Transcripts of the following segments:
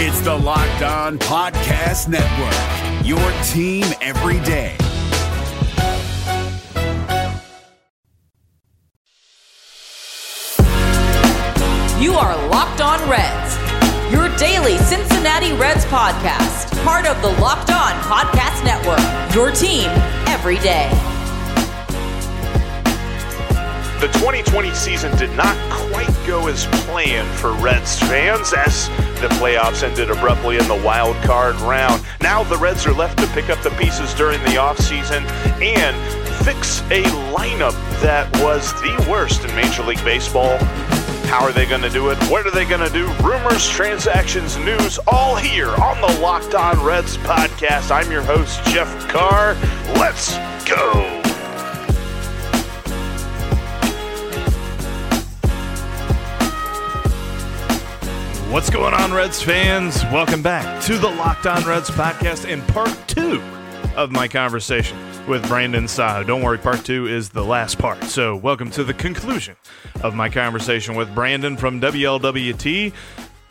It's the Locked On Podcast Network, your team every day. You are Locked On Reds, your daily Cincinnati Reds podcast, part of the Locked On Podcast Network, your team every day. The 2020 season did not quite go as planned for Reds fans as the playoffs ended abruptly in the wild card round. Now the Reds are left to pick up the pieces during the offseason and fix a lineup that was the worst in Major League Baseball. How are they going to do it? What are they going to do? Rumors, transactions, news, all here on the Locked On Reds podcast. I'm your host, Jeff Carr. Let's go. What's going on, Reds fans? Welcome back to the Locked On Reds podcast in part two of my conversation with Brandon Saho. Don't worry, part two is the last part. So, welcome to the conclusion of my conversation with Brandon from WLWT.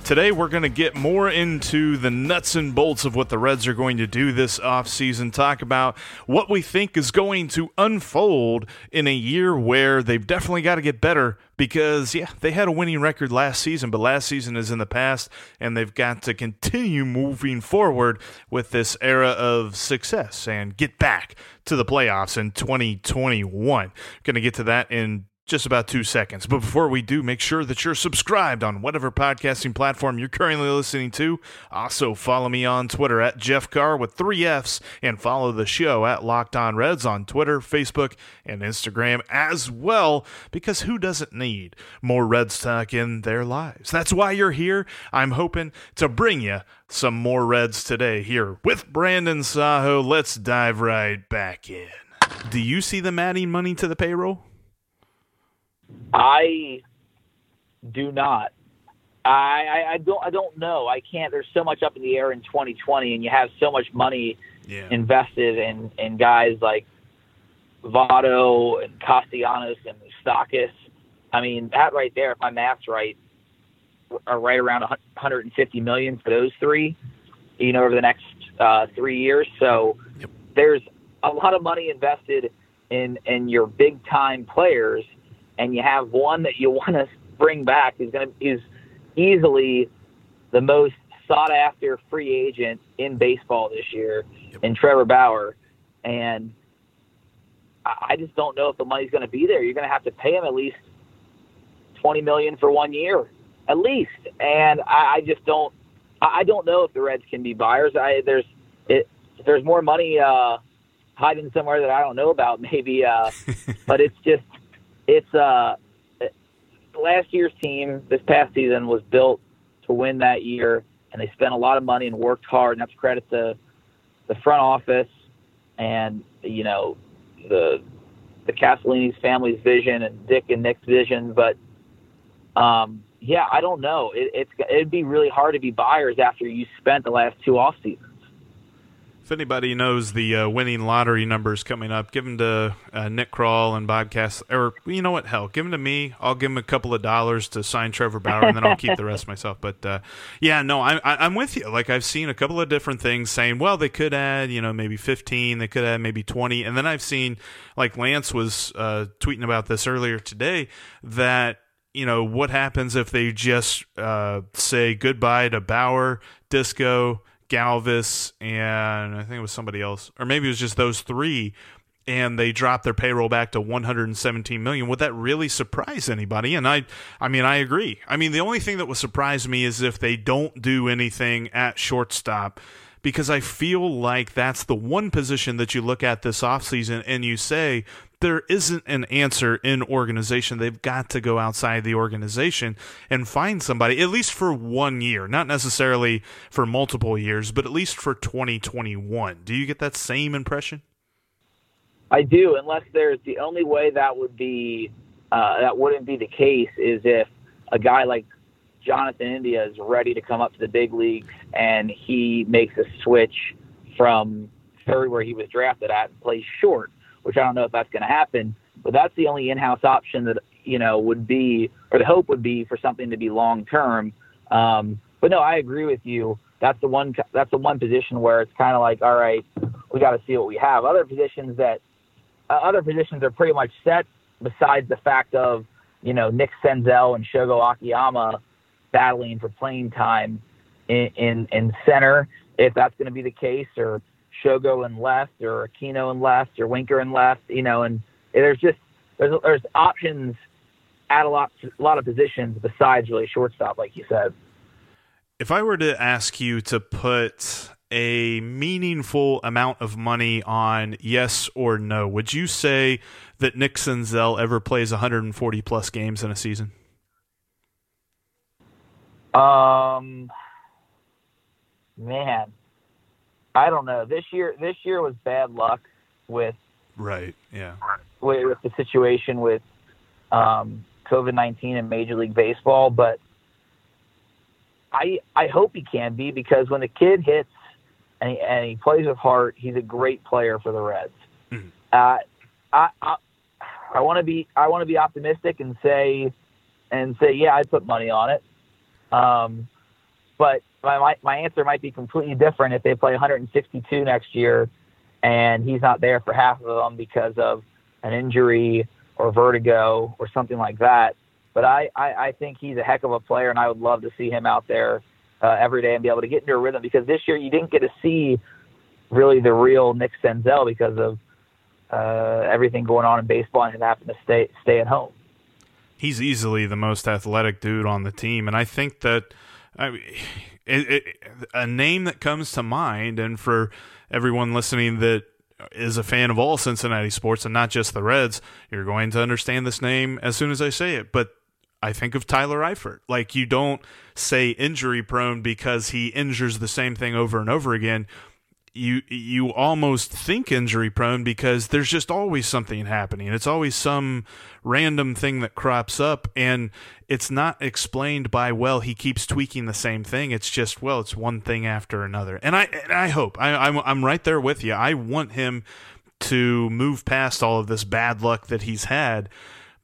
Today, we're going to get more into the nuts and bolts of what the Reds are going to do this offseason, talk about what we think is going to unfold in a year where they've definitely got to get better because, yeah, they had a winning record last season, but last season is in the past, and they've got to continue moving forward with this era of success and get back to the playoffs in 2021. Going to get to that in just about two seconds. But before we do, make sure that you're subscribed on whatever podcasting platform you're currently listening to. Also, follow me on Twitter at Jeff Carr with three F's and follow the show at Locked On Reds on Twitter, Facebook, and Instagram as well, because who doesn't need more Reds talk in their lives? That's why you're here. I'm hoping to bring you some more Reds today here with Brandon Saho. Let's dive right back in. Do you see them adding money to the payroll? I do not. I, I, I don't I don't know. I can't. There's so much up in the air in 2020, and you have so much money Yeah. invested in in guys like Votto and Castellanos and Stakis. I mean, that right there, if my math's right, are right around 150 million for those three. You know, over the next uh, three years. So Yep. there's a lot of money invested in in your big time players, and you have one that you want to bring back is going to is easily the most sought after free agent in baseball this year, in Trevor Bauer, and I just don't know if the money's going to be there. You're going to have to pay him at least twenty million for one year, at least. And I, I just don't. I I don't know if the Reds can be buyers. I there's it. There's more money uh, hiding somewhere that I don't know about, maybe. Uh, but it's just it's uh last year's team this past season was built to win that year and they spent a lot of money and worked hard and that's credit to the front office and you know the the Castellini's family's vision and Dick and Nick's vision. But um yeah I don't know. It, it's it'd be really hard to be buyers after you spent the last two off seasons If anybody knows the uh, winning lottery numbers coming up, give them to uh, Nick Krall and Bob Cass. Or you know what? Hell, give them to me. I'll give them a couple of dollars to sign Trevor Bauer, and then I'll keep the rest myself. But uh, yeah, no, I, I, I'm with you. Like I've seen a couple of different things saying, well, they could add, you know, maybe 15, they could add maybe 20, and then I've seen, like Lance was uh, tweeting about this earlier today, that you know what happens if they just uh, say goodbye to Bauer, Disco, Galvis, and I think it was somebody else, or maybe it was just those three, and they drop their payroll back to 117 million. Would that really surprise anybody? And I, I mean, I agree. I mean, the only thing that would surprise me is if they don't do anything at shortstop. Because I feel like that's the one position that you look at this offseason and you say, there isn't an answer in organization. They've got to go outside the organization and find somebody, at least for one year, not necessarily for multiple years, but at least for 2021. Do you get that same impression? I do, unless there's the only way that would be uh, that wouldn't be the case is if a guy like Jonathan India is ready to come up to the big leagues and he makes a switch from third where he was drafted at and plays short, which I don't know if that's going to happen. But that's the only in-house option that you know would be, or the hope would be for something to be long term. Um, but no, I agree with you. That's the one. That's the one position where it's kind of like, all right, we got to see what we have. Other positions that uh, other positions are pretty much set. Besides the fact of you know Nick Senzel and Shogo Akiyama battling for playing time in in, in center, if that's going to be the case, or Shogo and left, or Aquino and left, or Winker and left, you know, and there's just there's there's options at a lot a lot of positions besides really shortstop, like you said. If I were to ask you to put a meaningful amount of money on yes or no, would you say that Nick Senzel ever plays 140 plus games in a season? Um, man, I don't know. This year, this year was bad luck with right. Yeah, with, with the situation with um, COVID nineteen in Major League Baseball, but I I hope he can be because when the kid hits and he, and he plays with heart, he's a great player for the Reds. Mm-hmm. Uh, I I, I want to be I want to be optimistic and say and say yeah I'd put money on it. Um, but my, my answer might be completely different if they play 162 next year and he's not there for half of them because of an injury or vertigo or something like that. But I, I, I think he's a heck of a player, and I would love to see him out there uh, every day and be able to get into a rhythm because this year you didn't get to see really the real Nick Senzel because of uh, everything going on in baseball and him having to stay stay at home. He's easily the most athletic dude on the team, and I think that I mean, it, it, a name that comes to mind, and for everyone listening that is a fan of all Cincinnati sports and not just the Reds, you're going to understand this name as soon as I say it. But I think of Tyler Eifert. Like you don't say injury prone because he injures the same thing over and over again. You you almost think injury prone because there's just always something happening. It's always some random thing that crops up and it's not explained by well he keeps tweaking the same thing. It's just well it's one thing after another. And I and I hope I, I'm I'm right there with you. I want him to move past all of this bad luck that he's had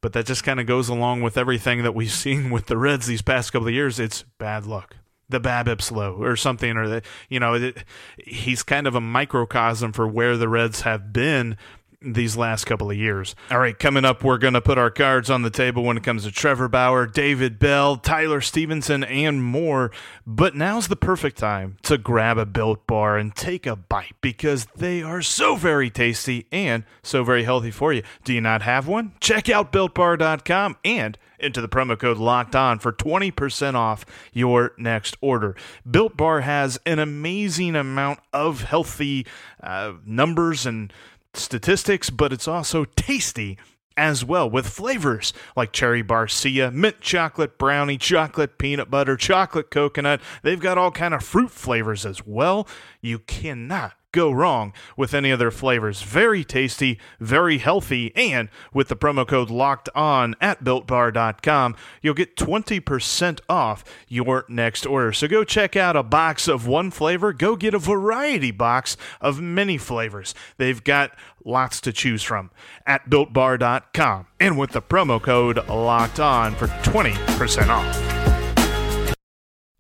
but that just kind of goes along with everything that we've seen with the Reds these past couple of years. It's bad luck. The BABIP's low or something, or the you know, it, he's kind of a microcosm for where the Reds have been these last couple of years. All right, coming up, we're going to put our cards on the table when it comes to Trevor Bauer, David Bell, Tyler Stephenson, and more. But now's the perfect time to grab a built bar and take a bite because they are so very tasty and so very healthy for you. Do you not have one? Check out builtbar.com and into the promo code locked on for 20% off your next order. Built Bar has an amazing amount of healthy uh, numbers and statistics, but it's also tasty as well with flavors like cherry barcia, mint chocolate brownie, chocolate peanut butter, chocolate coconut. They've got all kind of fruit flavors as well. You cannot go wrong with any of their flavors. Very tasty, very healthy, and with the promo code locked on at builtbar.com, you'll get 20% off your next order. So go check out a box of one flavor, go get a variety box of many flavors. They've got lots to choose from at builtbar.com and with the promo code locked on for 20% off.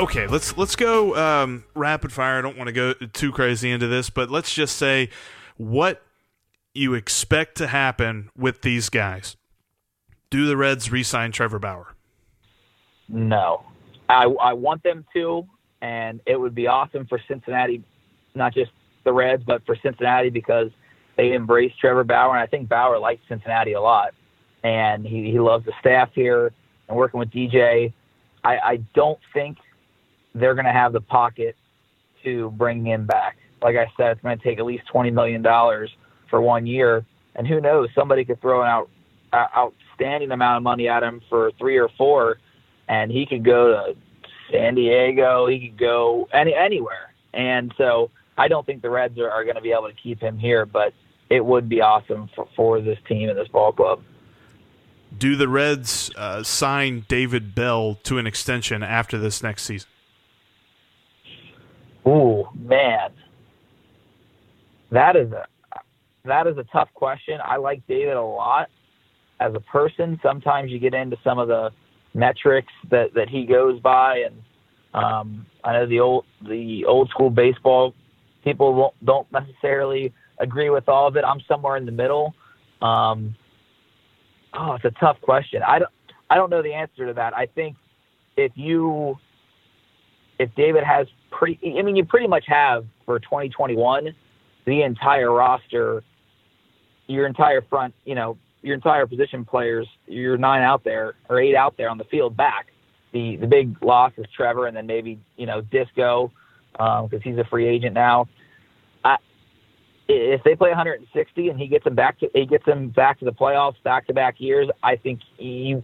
okay, let's let's go um, rapid fire. I don't want to go too crazy into this, but let's just say what you expect to happen with these guys. Do the Reds re-sign Trevor Bauer? No, I, I want them to, and it would be awesome for Cincinnati, not just the Reds, but for Cincinnati because they embrace Trevor Bauer, and I think Bauer likes Cincinnati a lot, and he, he loves the staff here and working with DJ. I, I don't think they're going to have the pocket to bring him back. Like I said, it's going to take at least twenty million dollars for one year, and who knows? Somebody could throw an out, uh, outstanding amount of money at him for three or four, and he could go to San Diego. He could go any anywhere. And so I don't think the Reds are, are going to be able to keep him here, but it would be awesome for, for this team and this ball club. Do the Reds uh, sign David Bell to an extension after this next season? Ooh, man, that is a that is a tough question. I like David a lot as a person. Sometimes you get into some of the metrics that that he goes by, and um, I know the old the old school baseball people won't, don't necessarily agree with all of it. I'm somewhere in the middle. Um, oh, it's a tough question. I don't I don't know the answer to that. I think if you if David has pretty, I mean, you pretty much have for 2021 the entire roster, your entire front, you know, your entire position players, your nine out there or eight out there on the field back. The the big loss is Trevor, and then maybe you know Disco because um, he's a free agent now. I, if they play 160 and he gets them back to he gets them back to the playoffs back to back years, I think you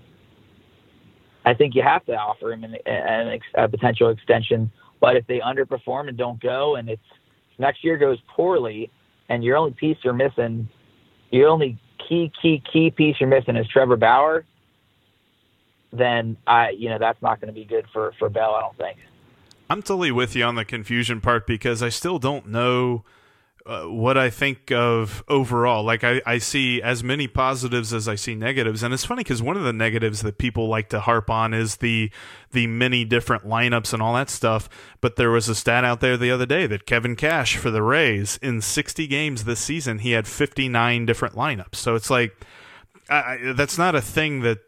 I think you have to offer him an, an, a potential extension. But if they underperform and don't go, and it's next year goes poorly, and your only piece you're missing, your only key, key, key piece you're missing is Trevor Bauer, then I, you know, that's not going to be good for for Bell. I don't think. I'm totally with you on the confusion part because I still don't know uh, what I think of overall. Like I, I see as many positives as I see negatives, and it's funny because one of the negatives that people like to harp on is the the many different lineups and all that stuff. But there was a stat out there the other day that Kevin Cash for the Rays in 60 games this season he had 59 different lineups. So it's like I, that's not a thing that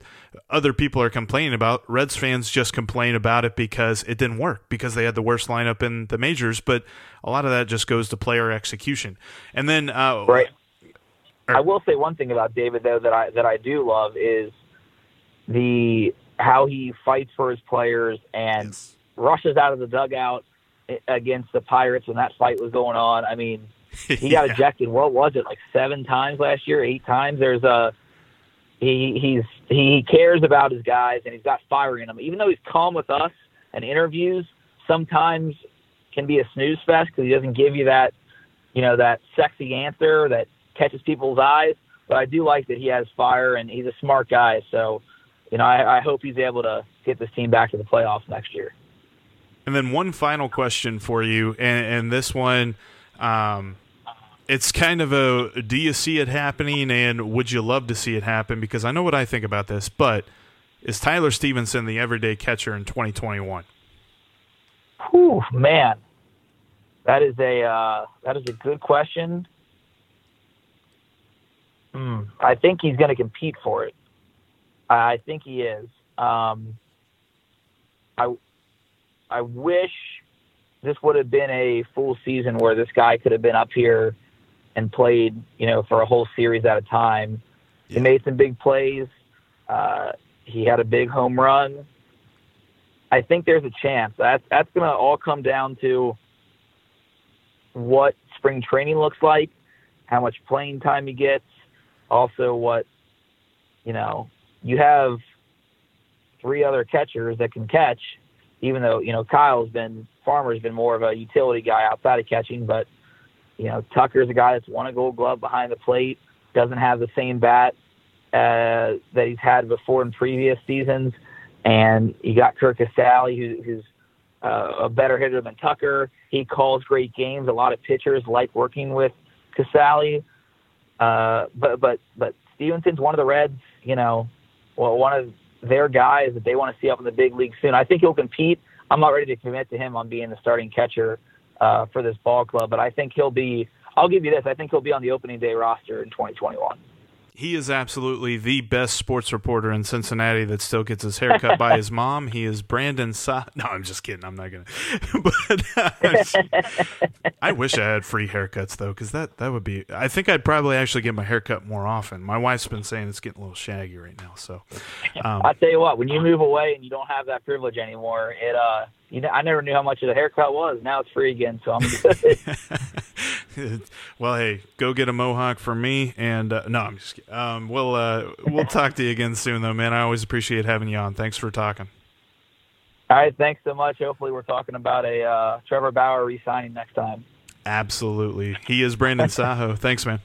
other people are complaining about. Reds fans just complain about it because it didn't work because they had the worst lineup in the majors. But a lot of that just goes to player execution. And then uh, right. Or, I will say one thing about David though that I that I do love is the how he fights for his players and yes. rushes out of the dugout against the Pirates when that fight was going on. I mean, he got yeah. ejected. What was it like seven times last year? Eight times? There's a he he's he cares about his guys and he's got fire in him. Even though he's calm with us and interviews, sometimes can be a snooze fest because he doesn't give you that you know that sexy answer that catches people's eyes. But I do like that he has fire and he's a smart guy. So you know I, I hope he's able to get this team back to the playoffs next year. And then one final question for you, and, and this one. Um, it's kind of a do you see it happening and would you love to see it happen? Because I know what I think about this, but is Tyler Stephenson the everyday catcher in 2021? Whew, man, that is a uh, that is a good question. Hmm, I think he's going to compete for it. I think he is. Um, I I wish this would have been a full season where this guy could have been up here and played, you know, for a whole series at a time. Yeah. He made some big plays. Uh, he had a big home run. I think there's a chance. That's that's going to all come down to what spring training looks like, how much playing time he gets, also what you know. You have three other catchers that can catch, even though you know Kyle's been Farmer's been more of a utility guy outside of catching, but you know, Tucker's a guy that's won a gold glove behind the plate, doesn't have the same bat uh, that he's had before in previous seasons. And you got Curt Casali, who, who's uh, a better hitter than Tucker. He calls great games. A lot of pitchers like working with Casali. Uh, but but but Stephenson's one of the Reds, you know, well, one of their guys that they want to see up in the big league soon. I think he'll compete. I'm not ready to commit to him on being the starting catcher uh, for this ball club. But I think he'll be. I'll give you this. I think he'll be on the opening day roster in 2021 he is absolutely the best sports reporter in Cincinnati that still gets his hair cut by his mom. He is Brandon Sa- No, I'm just kidding. I'm not gonna. but uh, I wish I had free haircuts though, because that that would be. I think I'd probably actually get my haircut more often. My wife's been saying it's getting a little shaggy right now. So um, I'll tell you what, when you move away and you don't have that privilege anymore, it uh, you know, I never knew how much of a haircut was. Now it's free again, so I'm good. well, hey, go get a mohawk for me. And uh, no, I'm just. Um, we'll uh, we'll talk to you again soon, though, man. I always appreciate having you on. Thanks for talking. All right, thanks so much. Hopefully, we're talking about a uh, Trevor Bauer re-signing next time. Absolutely. He is Brandon Saho. Thanks, man.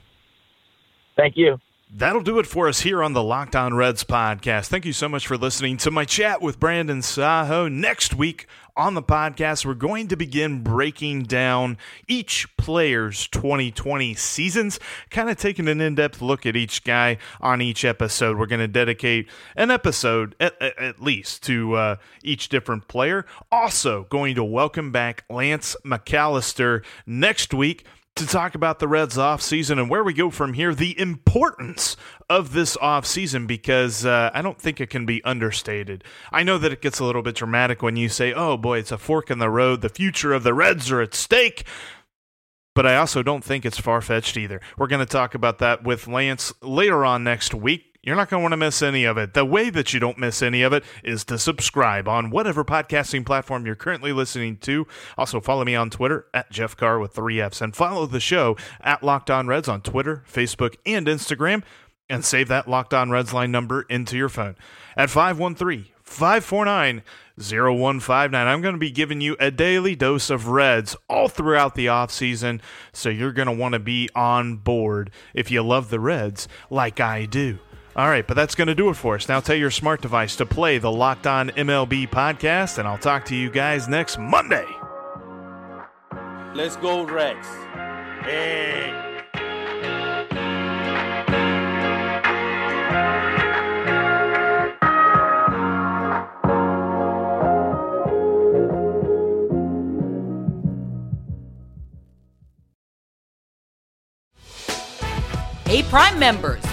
Thank you. That'll do it for us here on the Locked On Reds podcast. Thank you so much for listening to my chat with Brandon Saho. Next week on the podcast, we're going to begin breaking down each player's 2020 seasons, kind of taking an in depth look at each guy on each episode. We're going to dedicate an episode, at, at least, to uh, each different player. Also, going to welcome back Lance McAllister next week to talk about the Reds offseason and where we go from here, the importance of this offseason, because uh, I don't think it can be understated. I know that it gets a little bit dramatic when you say, oh boy, it's a fork in the road. The future of the Reds are at stake. But I also don't think it's far fetched either. We're going to talk about that with Lance later on next week. You're not going to want to miss any of it. The way that you don't miss any of it is to subscribe on whatever podcasting platform you're currently listening to. Also, follow me on Twitter at Jeff Carr with three F's and follow the show at Locked On Reds on Twitter, Facebook, and Instagram. And save that Locked On Reds line number into your phone at 513 549 0159. I'm going to be giving you a daily dose of Reds all throughout the offseason, so you're going to want to be on board if you love the Reds like I do. All right, but that's going to do it for us. Now tell your smart device to play the Locked On MLB podcast, and I'll talk to you guys next Monday. Let's go, Rex. Hey. Hey, Prime members